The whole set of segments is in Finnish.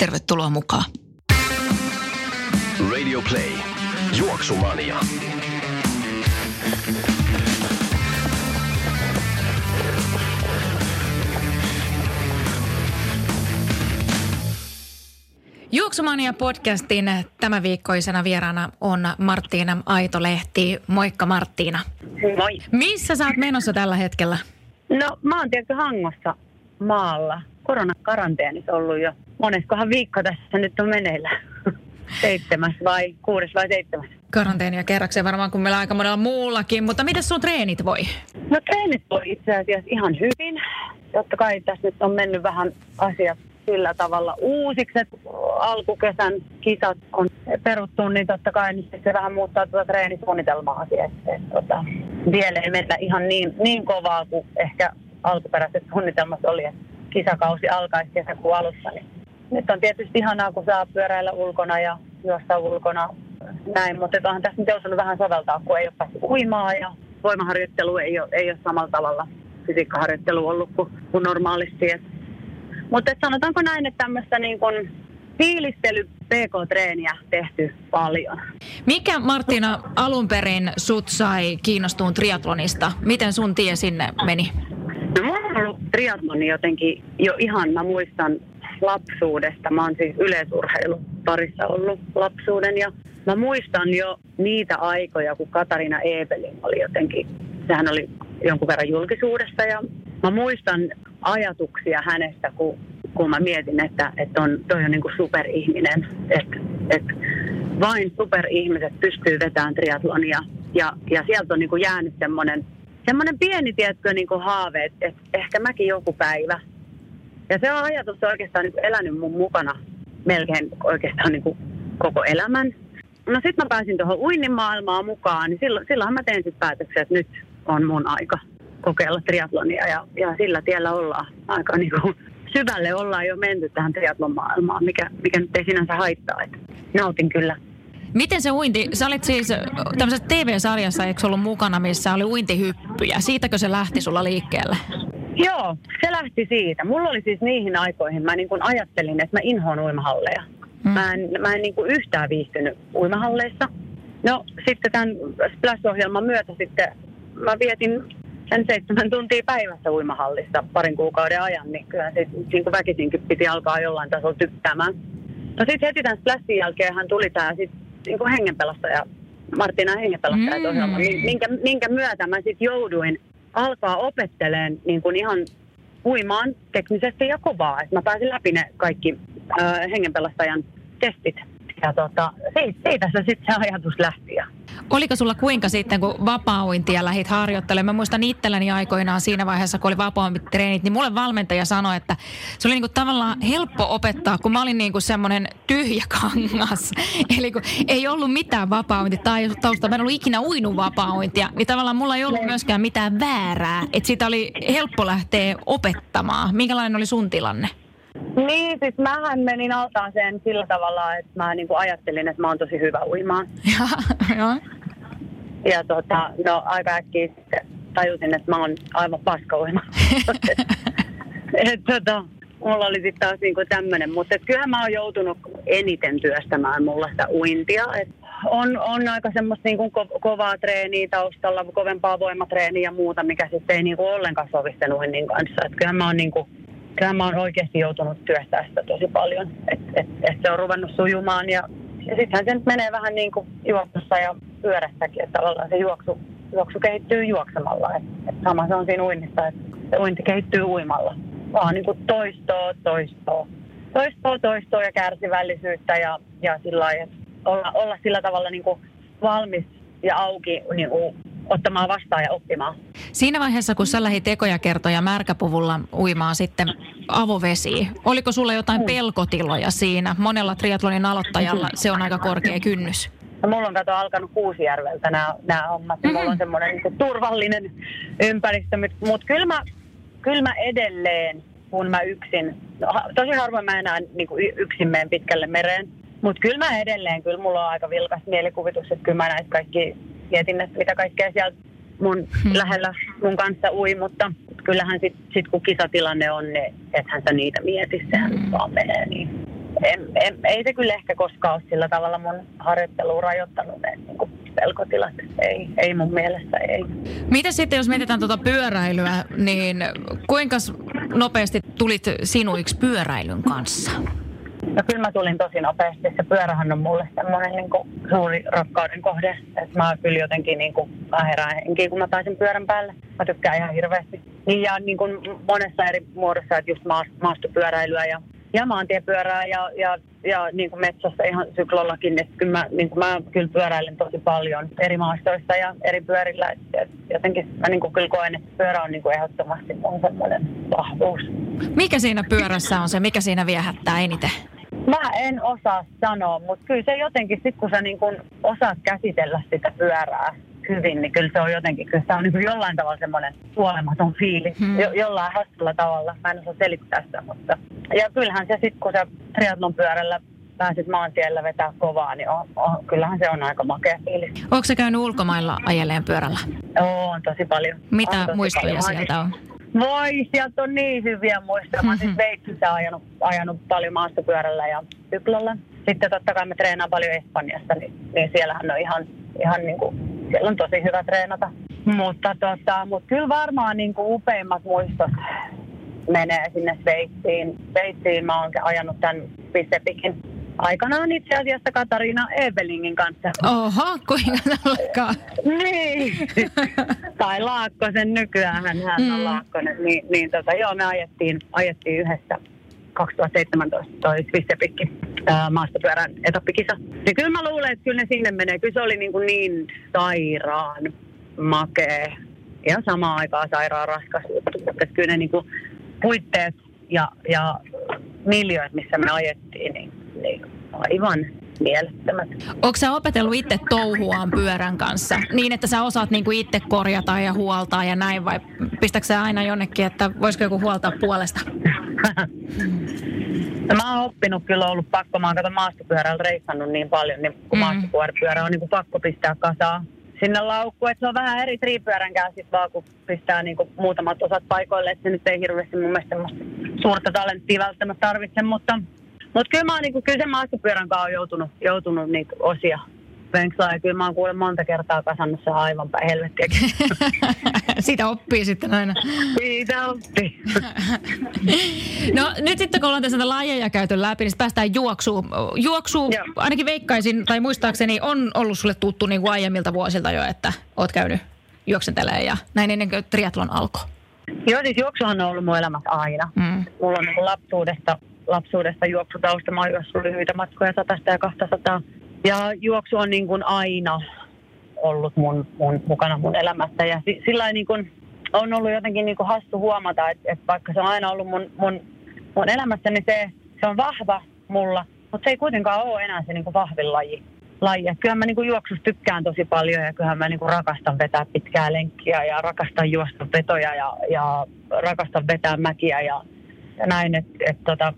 Tervetuloa mukaan. Radio Play. Juoksumania. Juoksumania podcastin tämänviikkoisena vieraana on Marttiina Aitolehti. Moikka Marttiina. Moi. Missä sä oot menossa tällä hetkellä? No mä oon tietysti Hangossa maalla. Koronakaranteenissa ollut jo. Moneskohan viikko tässä nyt on meneillä? Seitsemäs vai kuudes vai seitsemäs? Karanteenia kerrakseen varmaan kuin meillä aika monella muullakin, mutta miten sun treenit voi? No treenit voi itse asiassa ihan hyvin. Totta kai tässä nyt on mennyt vähän asiat sillä tavalla uusiksi, että alkukesän kisat on peruttu, niin totta kai nyt se vähän muuttaa tuota treenisuunnitelmaa siihen. Tota, vielä ei mennä ihan niin, niin kovaa kuin ehkä alkuperäisessä suunnitelmassa oli, että kisakausi alkaisi kesäkuun alussa. Niin nyt on tietysti ihanaa, kun saa pyöräillä ulkona ja juosta ulkona näin, mutta onhan tässä nyt joutunut vähän soveltaa, kun ei ole päässyt uimaan ja voimaharjoittelu ei ole, ei ole samalla tavalla fysiikkaharjoittelu ollut kuin, kuin normaalisti. Et. Mutta et sanotaanko näin, että tämmöistä niin kuin fiilistely PK-treeniä tehty paljon. Mikä Martina alun perin sut sai kiinnostuun triatlonista? Miten sun tie sinne meni? No mulla on ollut triatloni jotenkin jo ihan, mä muistan lapsuudesta. Mä oon siis yleisurheilu parissa ollut lapsuuden ja mä muistan jo niitä aikoja, kun Katarina Eebelin oli jotenkin, sehän oli jonkun verran julkisuudessa ja mä muistan ajatuksia hänestä, kun, kun mä mietin, että, että on, toi on niin kuin superihminen, että, että vain superihmiset pystyy vetämään triatlonia ja, ja sieltä on niin kuin jäänyt semmoinen semmoinen pieni, tietkö, niin haave, että ehkä mäkin joku päivä. Ja se on ajatus oikeastaan niin elänyt mun mukana melkein oikeastaan niin koko elämän. No sitten mä pääsin tuohon uinnin maailmaan mukaan, niin silloin, silloinhan mä tein sitten päätöksen, että nyt on mun aika kokeilla triatlonia ja, ja sillä tiellä ollaan aika niin kuin syvälle ollaan jo menty tähän triatlon maailmaan, mikä, mikä nyt ei sinänsä haittaa. Että nautin kyllä Miten se uinti, sä olit siis tämmöisessä TV-sarjassa, eikö ollut mukana, missä oli uintihyppyjä. Siitäkö se lähti sulla liikkeelle? Joo, se lähti siitä. Mulla oli siis niihin aikoihin, mä niin kuin ajattelin, että mä inhoan uimahalleja. Mm. Mä en, mä en niin kuin yhtään viihtynyt uimahalleissa. No sitten tämän Splash-ohjelman myötä sitten mä vietin sen seitsemän tuntia päivässä uimahallissa parin kuukauden ajan, niin kyllä se niin kuin väkisinkin piti alkaa jollain tasolla tykkäämään. No sitten heti tämän Splashin jälkeen hän tuli tämä sit niin kuin hengenpelastaja, Martina hengenpelastaja mm. ohjelma, minkä, minkä myötä mä sitten jouduin alkaa opetteleen niin kuin ihan uimaan teknisesti ja kovaa. Et mä pääsin läpi ne kaikki äh, hengenpelastajan testit. Ja tota, siitä, siitä se sitten se ajatus lähti. Ja Oliko sulla kuinka sitten, kun vapaa-uintia lähit harjoittelemaan? Mä muistan itselläni aikoinaan siinä vaiheessa, kun oli vapaa treenit, niin mulle valmentaja sanoi, että se oli niinku tavallaan helppo opettaa, kun mä olin niinku semmoinen tyhjä kangas. Eli kun ei ollut mitään vapaa tai tausta, mä en ollut ikinä uinut vapaa niin tavallaan mulla ei ollut myöskään mitään väärää. Että sitä oli helppo lähteä opettamaan. Minkälainen oli sun tilanne? Niin, siis mähän menin altaaseen sillä tavalla, että mä niin ajattelin, että mä oon tosi hyvä uimaan. Joo. ja tota, no aika äkkiä sitten tajusin, että mä oon aivan paska uima. et, tota, mulla oli sitten taas niinku tämmöinen, mutta kyllähän mä oon joutunut eniten työstämään mulla sitä uintia. Et on, on aika semmoista niinku ko- kovaa treeniä taustalla, kovempaa voimatreeniä ja muuta, mikä sitten ei niinku ollenkaan sovi sen uinnin kanssa. Et kyllähän mä oon niinku kyllä mä oon oikeasti joutunut työstää sitä tosi paljon. Että et, et se on ruvennut sujumaan ja, ja sittenhän se nyt menee vähän niin kuin juoksussa ja pyörässäkin, että tavallaan se juoksu, juoksu kehittyy juoksemalla. Et, et sama se on siinä uinnissa, että se uinti kehittyy uimalla. Vaan niin kuin toistoa, toistoa, toistoa, toistoa ja kärsivällisyyttä ja, ja sillä lailla, olla, olla sillä tavalla niin kuin valmis ja auki niin kuin ottamaan vastaan ja oppimaan. Siinä vaiheessa, kun sä lähdit ekoja kertoja märkäpuvulla uimaan sitten avovesiin, oliko sulla jotain pelkotiloja siinä? Monella triatlonin aloittajalla se on aika korkea kynnys. No, mulla on kato alkanut Kuusijärveltä nämä, nämä hommat. Mm-hmm. Mulla on semmoinen niin turvallinen ympäristö, mutta kyllä mä, kyllä mä edelleen, kun mä yksin, no, tosi harvoin mä enää niin kuin yksin menen pitkälle mereen, mutta kyllä mä edelleen, kyllä mulla on aika vilkas mielikuvitus, että kyllä mä näistä kaikki mietin, että mitä kaikkea siellä mun hmm. lähellä mun kanssa ui, mutta kyllähän sitten sit kun kisatilanne on, niin ethän sä niitä mieti, sehän hmm. vaan menee niin. En, en, ei se kyllä ehkä koskaan ole sillä tavalla mun harjoittelua rajoittanut ne niin kuin pelkotilat. Ei, ei mun mielestä, ei. Mitä sitten, jos mietitään tuota pyöräilyä, niin kuinka nopeasti tulit sinuiksi pyöräilyn kanssa? No kyllä mä tulin tosi nopeasti. Se pyörähän on mulle semmoinen niin suuri rakkauden kohde. Että mä kyllä jotenkin niin kuin, mä herään henkiin, kun mä pääsen pyörän päälle. Mä tykkään ihan hirveästi. Niin ja niin kuin monessa eri muodossa, että just maastopyöräilyä ja, ja maantiepyörää ja, ja, ja niin kuin metsässä ihan syklollakin. Että kyllä mä, niin kuin mä kyllä pyöräilen tosi paljon eri maastoissa ja eri pyörillä. Et jotenkin mä niin kuin kyllä koen, että pyörä on niin kuin ehdottomasti mun semmoinen vahvuus. Mikä siinä pyörässä on se, mikä siinä viehättää eniten? Mä en osaa sanoa, mutta kyllä se jotenkin, sit kun sä niin kun osaat käsitellä sitä pyörää hyvin, niin kyllä se on jotenkin, kyllä se on niin jollain tavalla semmoinen suolematon fiilis, hmm. jo, jollain hassulla tavalla. Mä en osaa selittää sitä, mutta... Ja kyllähän se sitten, kun sä triatlon pyörällä pääset maantiellä vetää kovaa, niin on, on, kyllähän se on aika makea fiilis. Onko se käynyt ulkomailla ajeleen pyörällä? On tosi paljon. Mitä on muistoja paljon. sieltä on? Voi, sieltä on niin hyviä muistoja. Mä siis Sveitsissä ajanut, ajanut paljon maastopyörällä ja syklolla. Sitten totta kai mä treenaan paljon Espanjassa, niin, niin siellähän on ihan, ihan niin kuin, siellä on tosi hyvä treenata. Mutta, tota, mutta kyllä varmaan niin kuin upeimmat muistot menee sinne Sveitsiin. Sveitsiin mä oon ajanut tämän Pissepikin aikanaan itse asiassa Katariina Evelingin kanssa. Oho, kuinka alkaa? niin. tai Laakkosen nykyään, hän mm. on Laakkonen. Niin, niin tota, joo, me ajettiin, ajettiin yhdessä 2017 toi Svissepikki maastopyörän etappikisa. Niin kyllä mä luulen, että kyllä ne sinne menee. Kyllä se oli niin, kuin niin sairaan makee ja samaan aikaan sairaan raskas juttu. Että kyllä ne niin kuin puitteet ja, ja miljoit, missä me ajettiin, niin niin aivan mielettömät. Onko sä opetellut itse touhuaan pyörän kanssa niin, että sä osaat niinku itse korjata ja huoltaa ja näin vai pistätkö sä aina jonnekin, että voisiko joku huoltaa puolesta? no, mä oon oppinut kyllä ollut pakko. Mä oon kato maastopyörällä reissannut niin paljon, niin kun mm. maastopyörä on niin kuin pakko pistää kasaan sinne laukkuun. Että se on vähän eri triipyörän sit vaan, kun pistää niin kuin muutamat osat paikoille. Että se nyt ei hirveästi mun mielestä suurta talenttia välttämättä tarvitse, mutta mutta kyllä mä oon niinku, kyllä sen maastopyörän kanssa on joutunut, joutunut niitä osia venkslaa. Ja kyllä mä oon kuullut monta kertaa kasannut se aivan päin helvettiäkin. Siitä oppii sitten aina. Siitä oppii. no nyt sitten kun ollaan tässä lajeja käyty läpi, niin päästään juoksuun. Juoksu, Joo. ainakin veikkaisin tai muistaakseni, on ollut sulle tuttu niin kuin aiemmilta vuosilta jo, että oot käynyt juoksentelee ja näin ennen kuin triatlon alkoi. Joo, siis juoksuhan on ollut mun elämässä aina. Mm. Mulla on niin lapsuudesta lapsuudesta juoksutausta. Mä oon juossut lyhyitä matkoja satasta ja 200. Ja juoksu on niin kuin aina ollut mun, mun, mukana mun elämässä. Ja sillä niin kuin on ollut jotenkin niin kuin hassu huomata, että, että vaikka se on aina ollut mun, mun, mun elämässä, niin se, se on vahva mulla. Mutta se ei kuitenkaan ole enää se niin kuin vahvin laji. laji. Et kyllähän mä niin kuin juoksusta tykkään tosi paljon ja kyllähän mä niin kuin rakastan vetää pitkää lenkkiä ja rakastan juosta vetoja ja, ja rakastan vetää mäkiä ja, ja näin. Että et tota,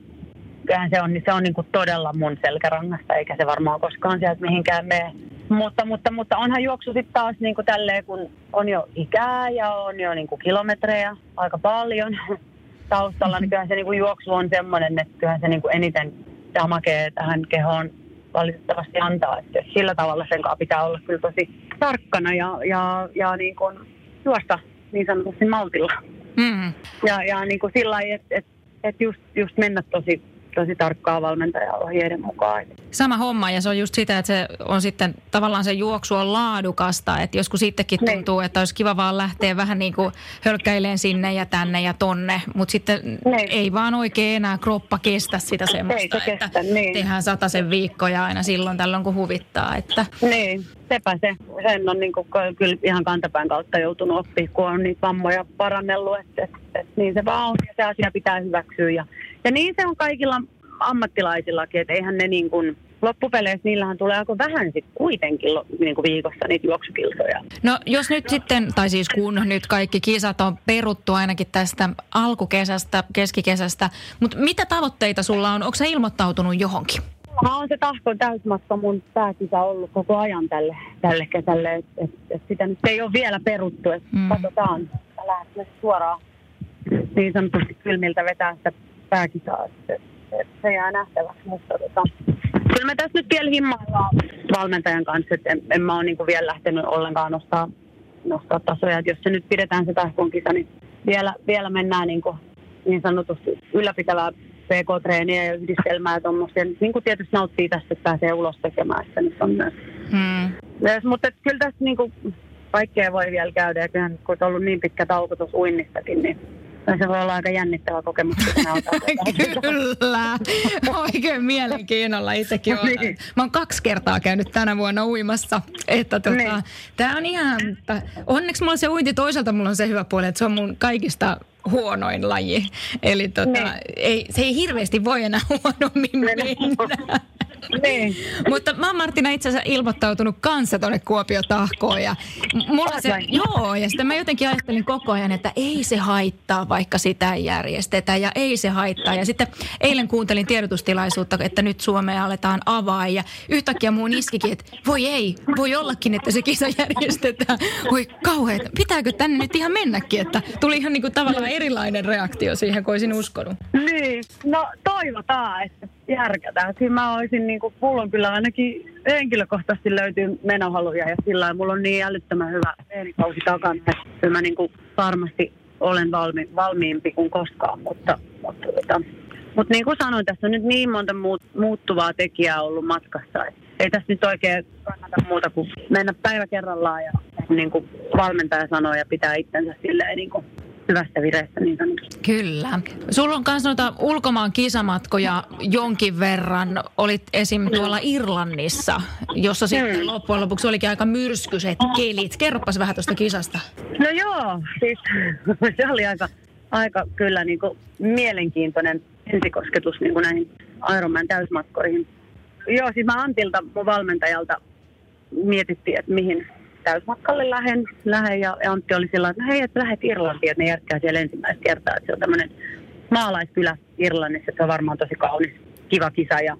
kyllähän se on, se on niin kuin todella mun selkärangasta, eikä se varmaan koskaan sieltä mihinkään mene. Mutta, mutta, mutta onhan juoksu sitten taas niin kuin tälleen, kun on jo ikää ja on jo niin kuin kilometrejä aika paljon taustalla, niin kyllähän se niin kuin juoksu on semmoinen, että kyllähän se niin kuin eniten damakee tähän kehoon valitettavasti antaa. Että sillä tavalla sen kanssa pitää olla kyllä tosi tarkkana ja, ja, ja niin kuin juosta niin sanotusti maltilla. Mm. Ja, ja niin kuin sillä lailla, että et, et just, just mennä tosi tosi tarkkaa valmentajaohjeiden mukaan. Sama homma ja se on just sitä, että se on sitten tavallaan se juoksu on laadukasta, että joskus sittenkin niin. tuntuu, että olisi kiva vaan lähteä vähän niin kuin hölkkäileen sinne ja tänne ja tonne, mutta sitten niin. ei vaan oikein enää kroppa kestä sitä semmoista, ei se kestä, että niin. tehdään sen viikkoja aina silloin tällöin kun huvittaa. Että... Niin, sepä se. Sen on niin kuin, kyllä ihan kantapään kautta joutunut oppimaan, kun on niitä vammoja parannellut, että, että, että niin se vaan on ja se asia pitää hyväksyä. Ja, ja niin se on kaikilla ammattilaisillakin, että eihän ne niin kuin, loppupeleissä niillähän tulee aika vähän sit kuitenkin niin kuin viikossa niitä juoksukilsoja. No jos nyt sitten, tai siis kun nyt kaikki kisat on peruttu ainakin tästä alkukesästä, keskikesästä, mutta mitä tavoitteita sulla on? Onko se ilmoittautunut johonkin? Mä on se tahkon täysmatka mun pääkisä ollut koko ajan tälle, tälle kesälle, että et, et sitä nyt ei ole vielä peruttu, että mm. katsotaan. Lähdetään suoraan niin sanotusti kylmiltä vetää sitä pääkisaa, että et, et se jää nähtäväksi, mutta tota, kyllä me tässä nyt vielä himmaillaan valmentajan kanssa, että en, en mä ole niinku vielä lähtenyt ollenkaan nostaa, nostaa tasoja, että jos se nyt pidetään se tahkon kisa, niin vielä, vielä mennään niinku niin sanotusti ylläpitävää PK-treeniä ja yhdistelmää ja tuommoista. Niin kuin tietysti nauttii tästä, että pääsee ulos tekemään niin se on myös. Hmm. Yes, mutta kyllä tässä niin kuin, kaikkea voi vielä käydä. Ja kyllähän, kun on ollut niin pitkä tauko tuossa uinnistakin, niin se voi olla aika jännittävä kokemus. Kyllä, oikein mielenkiinnolla itsekin olen. niin. Mä oon kaksi kertaa käynyt tänä vuonna uimassa. Että tota, niin. Tää on ihan, että onneksi mulla on se uinti toisaalta mulla on se hyvä puoli, että se on mun kaikista huonoin laji. Eli tota, niin. ei, se ei hirveästi voi enää huonommin mennä. Niin. Mutta mä oon Martina itse asiassa ilmoittautunut kanssa tuonne Kuopio-tahkoon. Ja mulla se, joo, ja sitten mä jotenkin ajattelin koko ajan, että ei se haittaa, vaikka sitä ei järjestetä. Ja ei se haittaa. Ja sitten eilen kuuntelin tiedotustilaisuutta, että nyt Suomea aletaan avaa. Ja yhtäkkiä muun iskikin, että voi ei, voi ollakin, että se kisa järjestetään. Voi kauheet, pitääkö tänne nyt ihan mennäkin? Että tuli ihan niin kuin tavallaan erilainen reaktio siihen, kun olisin uskonut. Niin, no toivotaan, että järkätään. Siinä mä olisin, niin kuin, mulla on kyllä ainakin henkilökohtaisesti löytyy menohaluja ja sillä mulla on niin älyttömän hyvä treenikausi takana, että mä niin kuin varmasti olen valmi, valmiimpi kuin koskaan, mutta, mutta, mutta, mutta niin kuin sanoin, tässä on nyt niin monta muut, muuttuvaa tekijää ollut matkassa, ei tässä nyt oikein kannata muuta kuin mennä päivä kerrallaan ja niin kuin valmentaja sanoo ja pitää itsensä silleen niin kuin hyvästä vireestä niin sanotusti. Kyllä. Sulla on myös noita ulkomaan kisamatkoja jonkin verran. Olit esim. tuolla Irlannissa, jossa sitten loppujen lopuksi olikin aika myrskyiset kelit. Kerropas vähän tuosta kisasta. No joo, siis se oli aika, aika kyllä niin kuin mielenkiintoinen ensikosketus niin kuin näihin Ironman täysmatkoihin. Joo, siis mä Antilta, mun valmentajalta, mietittiin, että mihin, täysmatkalle lähen, lähen ja Antti oli sillä että no hei, että lähdet Irlantiin, että ne järkkää siellä ensimmäistä kertaa. Että se on tämmöinen maalaiskylä Irlannissa, että se on varmaan tosi kaunis, kiva kisa. Ja,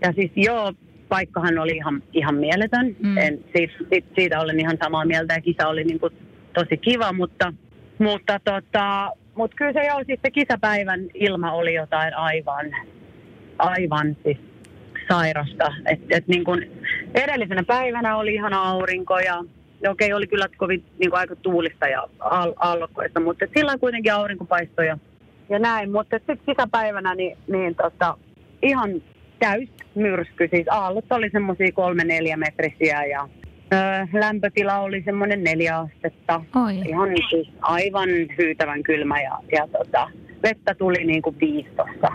ja siis joo, paikkahan oli ihan, ihan mieletön. Mm. En, siis, siitä, siitä olen ihan samaa mieltä ja kisa oli niin kuin tosi kiva, mutta, mutta tota, mutta kyllä se joo, sitten kisapäivän ilma oli jotain aivan, aivan siis sairasta. Et, et niin kun edellisenä päivänä oli ihan aurinko ja ja okei, oli kyllä kovin niin kuin aika tuulista ja aallokkoista, mutta sillä kuitenkin aurinko paistoi ja, ja näin. Mutta sitten sisäpäivänä niin, niin tota, ihan täys myrsky. Siis aallot oli semmoisia kolme neljä metrisiä ja ö, lämpötila oli semmoinen neljä astetta. Oi. Ihan siis aivan hyytävän kylmä ja, ja tota, vettä tuli niin kuin viistossa.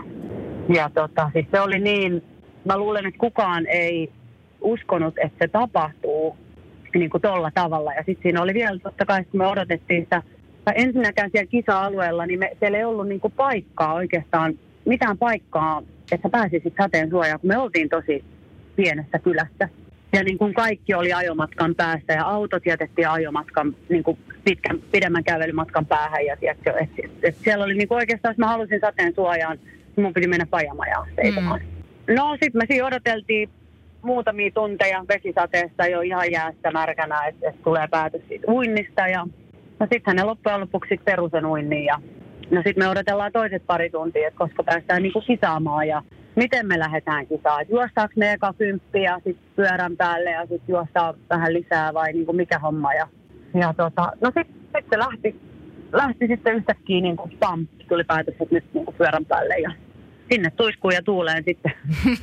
Ja tota, siis se oli niin, mä luulen, että kukaan ei uskonut, että se tapahtuu niin kuin tolla tavalla. Ja sitten siinä oli vielä totta kai, kun me odotettiin sitä, tai ensinnäkään siellä kisa-alueella, niin me, siellä ei ollut niin kuin paikkaa oikeastaan, mitään paikkaa, että pääsisit sateen suojaan, kun me oltiin tosi pienessä kylässä. Ja niin kuin kaikki oli ajomatkan päässä ja autot jätettiin ajomatkan niin kuin pitkän, pidemmän kävelymatkan päähän. Ja tiedätkö, et, et, et siellä oli niin kuin oikeastaan, jos mä halusin sateen suojaan, niin mun piti mennä pajamajaan seisomaan. Mm. No sitten me siinä odoteltiin muutamia tunteja vesisateessa jo ihan jäästä märkänä, että et tulee päätös siitä uinnista. Ja no sittenhän ne loppujen lopuksi perusen uinnin ja no sitten me odotellaan toiset pari tuntia, että koska päästään niinku kisaamaan ja miten me lähdetään kisaan. juostaanko me eka kymppi ja sitten pyörän päälle ja sitten juostaan vähän lisää vai niinku mikä homma. Ja, ja tota, no sitten sit se lähti, lähti sitten yhtäkkiä niin kuin pam, tuli päätös, että nyt niin kuin pyörän päälle ja sinne tuiskuun ja tuuleen sitten.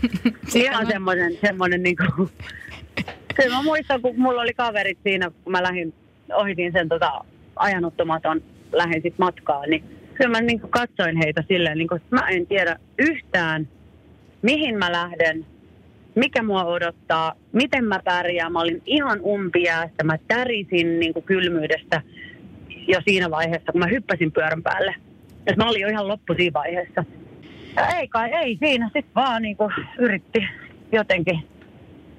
Ihan semmoinen, semmoinen niin kuin, kyllä mä muistan, kun mulla oli kaverit siinä, kun mä lähdin, ohitin sen tota, ajanottomaton, lähdin sitten matkaan, niin kyllä mä niin kuin katsoin heitä silleen, niin kuin, että mä en tiedä yhtään, mihin mä lähden, mikä mua odottaa, miten mä pärjään. Mä olin ihan umpiäästä, mä tärisin niin kuin kylmyydestä jo siinä vaiheessa, kun mä hyppäsin pyörän päälle. Et mä olin jo ihan loppu siinä vaiheessa. Ja ei kai, ei siinä sitten vaan niin kuin yritti jotenkin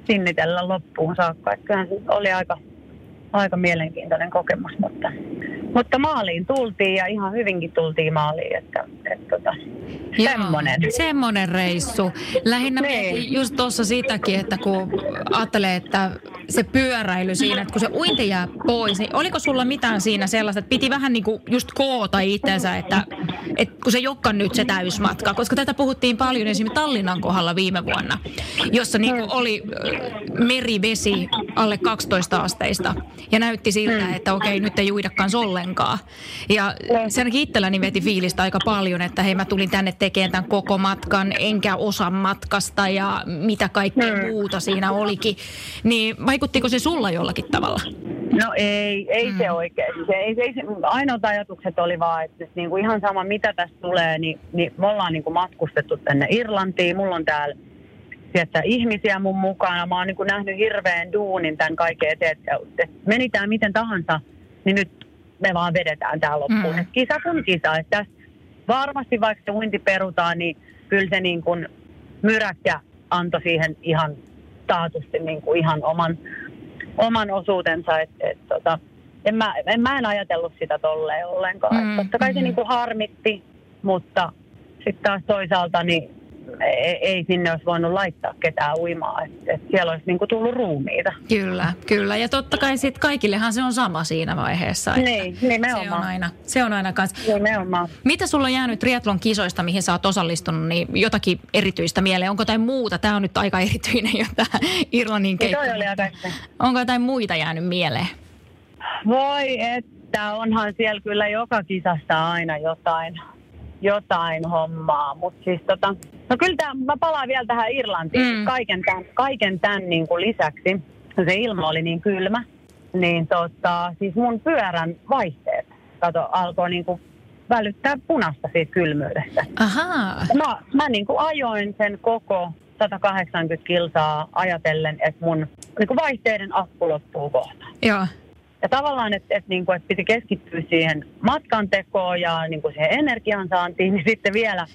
sinnitellä loppuun saakka. Että kyllähän se oli aika, aika mielenkiintoinen kokemus, mutta, mutta maaliin tultiin ja ihan hyvinkin tultiin maaliin, että, että tota, semmoinen. Semmoinen reissu. Lähinnä Niin. just tuossa sitäkin, että kun ajattelee, että se pyöräily siinä, että kun se uinti jää pois, niin oliko sulla mitään siinä sellaista, että piti vähän niin kuin just koota itsensä, että, että kun se jokka nyt se täysmatka, koska tätä puhuttiin paljon esimerkiksi Tallinnan kohdalla viime vuonna, jossa niin kuin oli ö, merivesi alle 12 asteista ja näytti siltä, että okei, nyt ei uidakaan ollenkaan. Ja se ainakin itselläni veti fiilistä aika paljon, että hei mä tulin tänne tekemään tämän koko matkan, enkä osa matkasta ja mitä kaikkea muuta siinä olikin. Niin vaikuttiko se sulla jollakin tavalla? No ei, ei mm. se oikein. Se, ei, se, ei, se, ainoat ajatukset oli vaan, että siis niin kuin ihan sama mitä tästä tulee, niin, niin me ollaan niin kuin matkustettu tänne Irlantiin. Mulla on täällä sieltä ihmisiä mun mukana. Mä oon niin nähnyt hirveän duunin tämän kaiken eteen. Että että meni tää miten tahansa, niin nyt me vaan vedetään tää loppuun. Mm. Kisa kun kisa. Että tässä varmasti vaikka se uinti perutaan, niin kyllä se niin kuin myräkkä antoi siihen ihan taatusti niin kuin ihan oman, oman osuutensa. Et, et, tota, en, mä, en, mä en ajatellut sitä tolleen ollenkaan. Mm, Mm, Totta kai se mm. niin kuin harmitti, mutta sitten taas toisaalta niin ei, ei sinne olisi voinut laittaa ketään uimaan. Et, et siellä olisi niin kuin tullut ruumiita. Kyllä, kyllä. Ja totta kai sit kaikillehan se on sama siinä vaiheessa. että Niin, Se on nimenomaan. aina, se on aina kans. Nimenomaan. Mitä sulla on jäänyt triatlon kisoista, mihin sä oot osallistunut, niin jotakin erityistä mieleen? Onko jotain muuta? Tämä on nyt aika erityinen jo tämä Irlannin Niin keikka. toi oli aika Onko jotain muita jäänyt mieleen? Voi että onhan siellä kyllä joka kisasta aina jotain, jotain hommaa. Mutta siis tota, no kyllä tää, mä palaan vielä tähän Irlantiin. Mm. Kaiken tämän, kaiken tämän niin kuin lisäksi, kun se ilma oli niin kylmä, niin tota, siis mun pyörän vaihteet kato, alkoi niin kuin välyttää punasta siitä kylmyydestä. Ahaa. Mä, mä niin kuin ajoin sen koko 180 kilsaa ajatellen, että mun niin kuin vaihteiden akku loppuu kohta. Joo. Ja tavallaan, että et, niinku, et piti keskittyä siihen matkan tekoon ja niinku siihen energiansaantiin, niin sitten vielä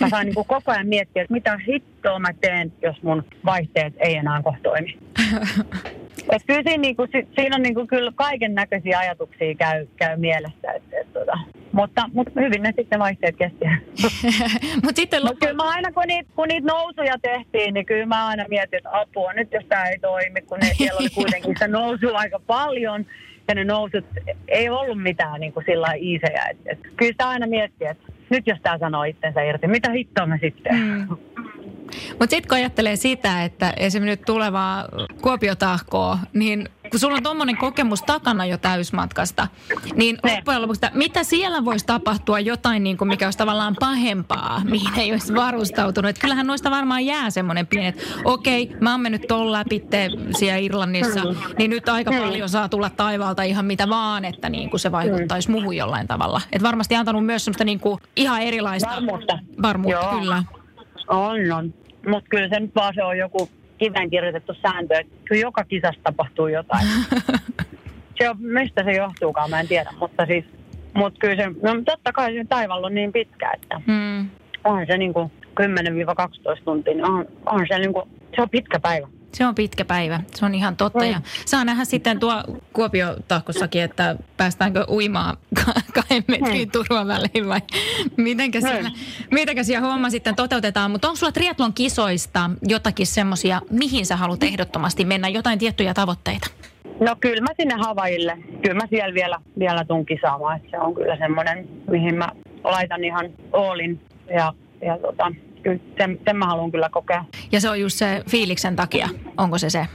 mä sain niinku koko ajan miettiä, että mitä hittoa mä teen, jos mun vaihteet ei enää kohta toimi. Et kyllä siinä, niinku, si, siinä on niinku kyllä kaiken näköisiä ajatuksia käy, käy mielessä. Et, et, tota. mutta, mutta hyvin ne sitten vaihteet kesti. Mutta sitten Mutta loppu... kyllä mä aina, kun niitä, kun niitä nousuja tehtiin, niin kyllä mä aina mietin, että apua nyt, jos tämä ei toimi, kun ne, siellä oli kuitenkin sitä nousua aika paljon. Ja ne nousut ei ollut mitään niin kuin sillä iisejä. Et, et, kyllä sitä aina miettii, että nyt jos tämä sanoo itsensä irti, mitä hittoa mä sitten? Mm. Mutta sitten kun ajattelee sitä, että esimerkiksi nyt tulevaa Kuopiotahkoa, niin kun sulla on tuommoinen kokemus takana jo täysmatkasta, niin loppujen lopuksi, että mitä siellä voisi tapahtua jotain, niin kuin mikä olisi tavallaan pahempaa, mihin ei olisi varustautunut. Et kyllähän noista varmaan jää semmoinen pieni, että okei, mä oon mennyt ton läpi siellä Irlannissa, niin nyt aika paljon saa tulla taivaalta ihan mitä vaan, että niin kuin se vaikuttaisi muuhun jollain tavalla. Et varmasti antanut myös semmoista niin kuin ihan erilaista Varmuutta. varmuutta Joo. kyllä. On, on. Mutta kyllä se nyt vaan se on joku kiveen kirjoitettu sääntö, että kyllä joka kisassa tapahtuu jotain. se on, mistä se johtuukaan, mä en tiedä, mutta siis, mutta kyllä se, no totta kai se taivaalla on niin pitkä, että Mm. on se niinku 10-12 tuntia, niin on, on se niinku, se on pitkä päivä. Se on pitkä päivä, se on ihan totta. Ja saa nähdä sitten tuo Kuopiotahkossakin, että päästäänkö uimaan ka- kahden metrin turvan väliin vai mitenkä siellä, mitenkä siellä homma sitten toteutetaan. Mutta onko sulla triatlon kisoista jotakin semmoisia, mihin sä haluat ehdottomasti mennä, jotain tiettyjä tavoitteita? No kyllä mä sinne Havaille, kyllä mä siellä vielä, vielä tuun kisaamaan, että se on kyllä semmoinen, mihin mä laitan ihan oolin ja, ja tota, sen, sen mä haluan kyllä kokea. Ja se on just se fiiliksen takia, onko se se?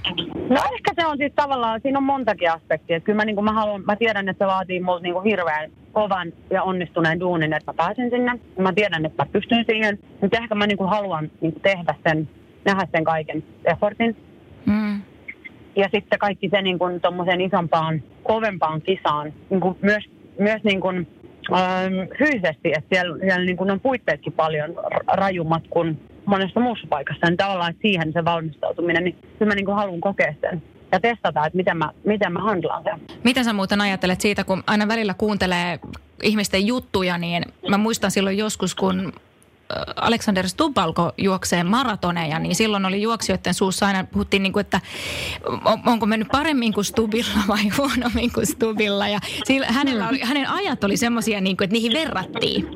No ehkä se on siis tavallaan, siinä on montakin aspektia. Että kyllä mä, niin kuin mä, haluan, mä tiedän, että se vaatii multa niin kuin hirveän kovan ja onnistuneen duunin, että mä pääsen sinne. Mä tiedän, että mä pystyn siihen, mutta ehkä mä niin kuin haluan niin kuin tehdä sen, nähdä sen kaiken effortin. Mm. Ja sitten kaikki se niin kuin isompaan, kovempaan kisaan, niin kuin myös, myös niin kuin, fyysisesti, että siellä, siellä niin kuin on puitteetkin paljon rajummat kuin monessa muussa paikassa. Niin tavallaan siihen se valmistautuminen, niin kyllä mä niin kuin haluan kokea sen ja testata, että miten mä, miten mä handlaan sen. Miten sä muuten ajattelet siitä, kun aina välillä kuuntelee ihmisten juttuja, niin mä muistan silloin joskus, kun Alexander Stubb alkoi juokseen maratoneja, niin silloin oli juoksijoiden suussa aina puhuttiin, niin kuin, että onko mennyt paremmin kuin Stubilla vai huonommin kuin Stubilla. Ja sillä, hänellä oli, hänen ajat oli semmoisia, niin kuin, että niihin verrattiin.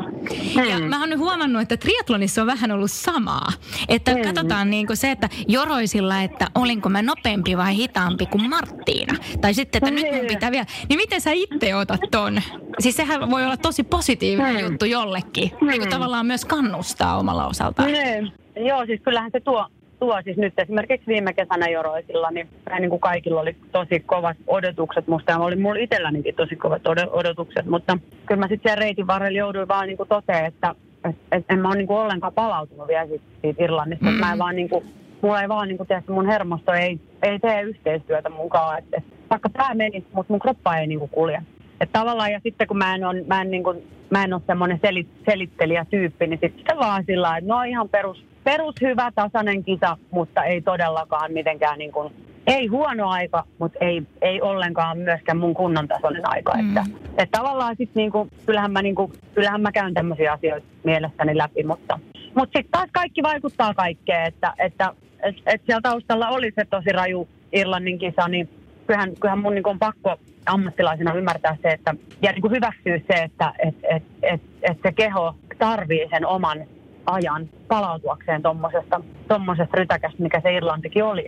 Ja mä oon nyt huomannut, että triatlonissa on vähän ollut samaa. Että katsotaan niin kuin se, että joroisilla, että olinko mä nopeampi vai hitaampi kuin Marttiina. Tai sitten, että nyt mun pitää vielä. Niin miten sä itse otat ton? Siis sehän voi olla tosi positiivinen juttu jollekin. Niin kuin tavallaan myös kannustaa omalla osaltaan. Niin. Joo, siis kyllähän se tuo, tuo siis nyt esimerkiksi viime kesänä Joroisilla, niin, niin kuin kaikilla oli tosi kovat odotukset musta ja oli mulla itsellänikin tosi kovat odotukset, mutta kyllä mä sitten siellä reitin varrella jouduin vaan niin toteamaan, että et, et en mä ole niin kuin ollenkaan palautunut vielä siitä, siitä Irlannista, mm-hmm. mä en mm. vaan niin kuin, mulla ei vaan niin kuin, tiedä, mun hermosto ei, ei tee yhteistyötä mukaan, että et, vaikka tämä meni, mutta mun kroppa ei niin kuin kulje. Et tavallaan, ja sitten kun mä en, on, mä en, niin kuin, mä en ole semmoinen selit, selittelijä tyyppi, niin sitten vaan sillä että no ihan perus, perus hyvä tasainen kisa, mutta ei todellakaan mitenkään niin kuin, ei huono aika, mutta ei, ei ollenkaan myöskään mun kunnon tasoinen aika. Mm. Että, että tavallaan sitten niinku, kyllähän, mä niinku, kyllähän mä käyn tämmöisiä asioita mielestäni läpi, mutta, mutta sitten taas kaikki vaikuttaa kaikkeen, että, että et, et siellä taustalla oli se tosi raju Irlannin kisa, niin kyllähän, kyllähän mun niinku on pakko ammattilaisena ymmärtää se, että, ja niinku hyväksyä se, että et, et, et, et se keho tarvii sen oman ajan palautuakseen tuommoisesta tommosesta rytäkästä, mikä se Irlantikin oli.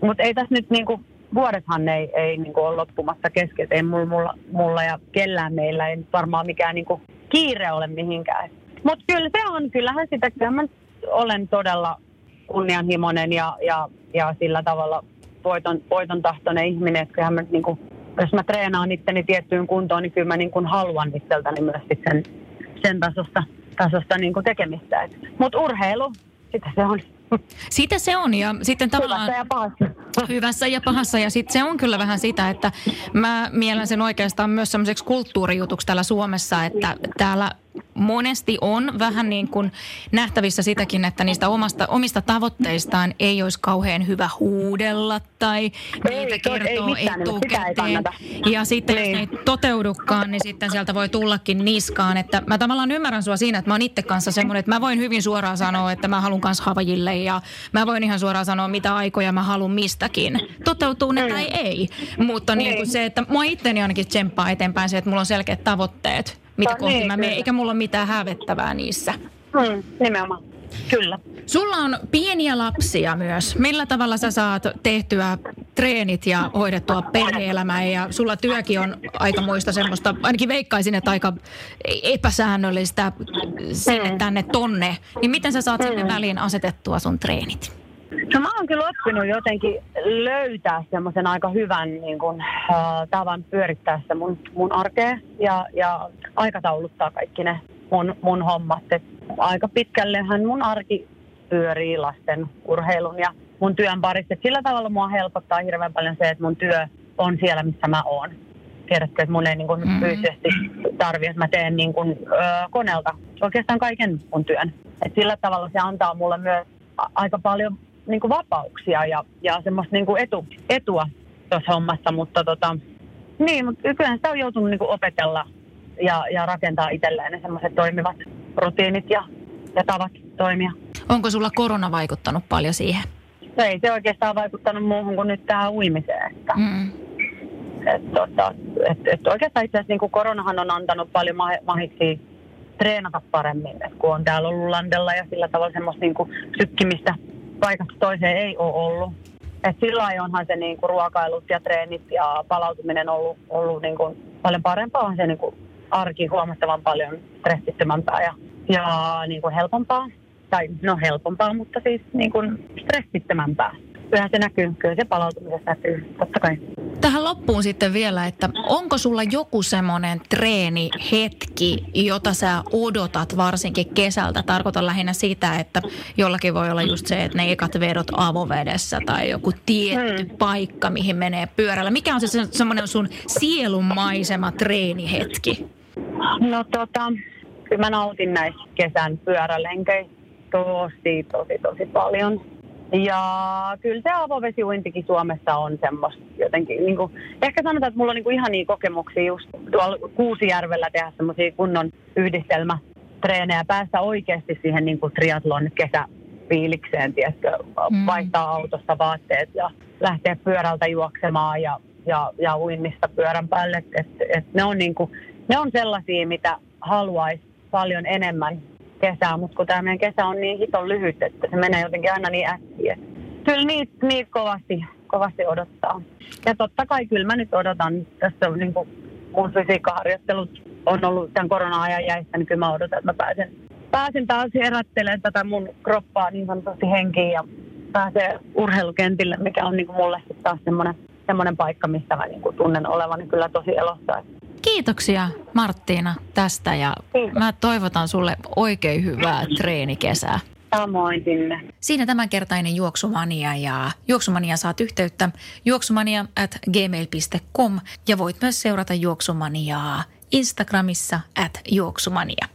Mutta ei tässä nyt niinku, vuodethan ei, ei niinku ole loppumassa kesken. Ei mulla, mulla, mulla ja kellään meillä ei varmaan mikään niinku kiire ole mihinkään. Mutta kyllä se on, kyllähän sitä, kyllä mä olen todella kunnianhimoinen ja, ja, ja sillä tavalla voiton, voiton tahtoinen ihminen, että kyllähän mä niinku, jos mä treenaan itteni tiettyyn kuntoon, niin kyllä mä niin kuin haluan itseltäni myös sen, sen tasosta tasosta niin kuin tekemistä. Mutta urheilu, sitä se on. Sitä se on ja sitten tavallaan... Hyvässä ja pahassa. Hyvässä ja pahassa ja sitten se on kyllä vähän sitä, että mä mielen sen oikeastaan myös semmoiseksi kulttuurijutuksi täällä Suomessa, että täällä monesti on vähän niin kuin nähtävissä sitäkin, että niistä omasta, omista tavoitteistaan ei olisi kauhean hyvä huudella tai ei, niitä kertoo ei etukäteen. Ja sitten niin. jos ne ei toteudukaan, niin sitten sieltä voi tullakin niskaan. Että mä tavallaan ymmärrän sua siinä, että mä oon itse kanssa semmoinen, että mä voin hyvin suoraan sanoa, että mä haluan kanssa Havajille ja mä voin ihan suoraan sanoa, mitä aikoja mä haluan mistäkin. Toteutuu ne mm. tai ei. Mutta niin kuin se, että mua itteni ainakin tsemppaa eteenpäin se, että mulla on selkeät tavoitteet mitä kohti niin, mä menen, eikä mulla ole mitään hävettävää niissä. Mm, nimenomaan. Kyllä. Sulla on pieniä lapsia myös. Millä tavalla sä saat tehtyä treenit ja hoidettua perhe-elämää ja sulla työkin on aika muista semmoista, ainakin veikkaisin, että aika epäsäännöllistä sinne mm. tänne tonne. Niin miten sä saat sinne mm. väliin asetettua sun treenit? No mä oon kyllä oppinut jotenkin löytää semmoisen aika hyvän niin kun, äh, tavan pyörittää se mun, mun arkea ja, ja aikatauluttaa kaikki ne mun, mun hommat. Et aika pitkällehän mun arki pyörii lasten urheilun ja mun työn parissa. Et sillä tavalla mua helpottaa hirveän paljon se, että mun työ on siellä, missä mä oon. Tiedätkö, että mun ei niin kun, mm-hmm. fyysisesti tarvi, että mä teen niin kun, ö, koneelta oikeastaan kaiken mun työn. Et sillä tavalla se antaa mulle myös aika paljon niin kuin vapauksia ja, ja semmoista niin kuin etu, etua tuossa hommassa, mutta tota, niin, mutta kyllä sitä on joutunut niin kuin opetella ja, ja rakentaa itselleen ne semmoiset toimivat rutiinit ja, ja tavat toimia. Onko sulla korona vaikuttanut paljon siihen? No ei se oikeastaan vaikuttanut muuhun kuin nyt tähän uimiseen. Että, mm. et, tota, et, et oikeastaan itse asiassa niin koronahan on antanut paljon mahiksi treenata paremmin, et kun on täällä ollut landella ja sillä tavalla semmoista niin kuin sykkimistä paikasta toiseen ei ole ollut. Et sillä onhan se niinku ruokailut ja treenit ja palautuminen ollut, ollut niinku paljon parempaa. On se niinku arki huomattavan paljon stressittömämpää ja, ja niinku helpompaa. Tai no helpompaa, mutta siis niinku stressittömämpää kyllähän se näkyy, kyllä se palautumisessa näkyy, totta kai. Tähän loppuun sitten vielä, että onko sulla joku semmoinen treenihetki, jota sä odotat varsinkin kesältä? Tarkoitan lähinnä sitä, että jollakin voi olla just se, että ne ekat vedot avovedessä tai joku tietty hmm. paikka, mihin menee pyörällä. Mikä on se semmoinen sun sielunmaisema treenihetki? No tota, kyllä mä nautin näistä kesän pyörälenkeistä tosi, tosi, tosi paljon. Ja kyllä se avovesiuintikin Suomessa on semmoista jotenkin, niin kuin, ehkä sanotaan, että mulla on niin kuin ihania kokemuksia just tuolla Kuusijärvellä tehdä semmoisia kunnon yhdistelmätreenejä, päästä oikeasti siihen niin kuin triatlon kesäfiilikseen, tiedätkö, mm. vaihtaa autosta vaatteet ja lähteä pyörältä juoksemaan ja, ja, ja uinnista pyörän päälle. Et, et ne, on niin kuin, ne on sellaisia, mitä haluaisi paljon enemmän kesää, mutta kun tämä meidän kesä on niin hiton lyhyt, että se menee jotenkin aina niin äkkiä. Kyllä niitä, niitä kovasti, kovasti odottaa. Ja totta kai kyllä mä nyt odotan, tässä on niin kuin mun fysiikkaharjoittelut on ollut tämän korona-ajan jäistä, niin kyllä mä odotan, että mä pääsen, pääsen taas herättelemään tätä mun kroppaa niin sanotusti henkiin ja pääsee urheilukentille, mikä on niin kuin mulle taas semmoinen, semmoinen paikka, mistä mä niin kuin tunnen olevani kyllä tosi elossa. Kiitoksia Marttiina tästä ja Kiitos. mä toivotan sulle oikein hyvää treenikesää. Samoin sinne. Siinä tämänkertainen Juoksumania ja Juoksumania saat yhteyttä juoksumania at gmail.com ja voit myös seurata Juoksumaniaa Instagramissa at Juoksumania.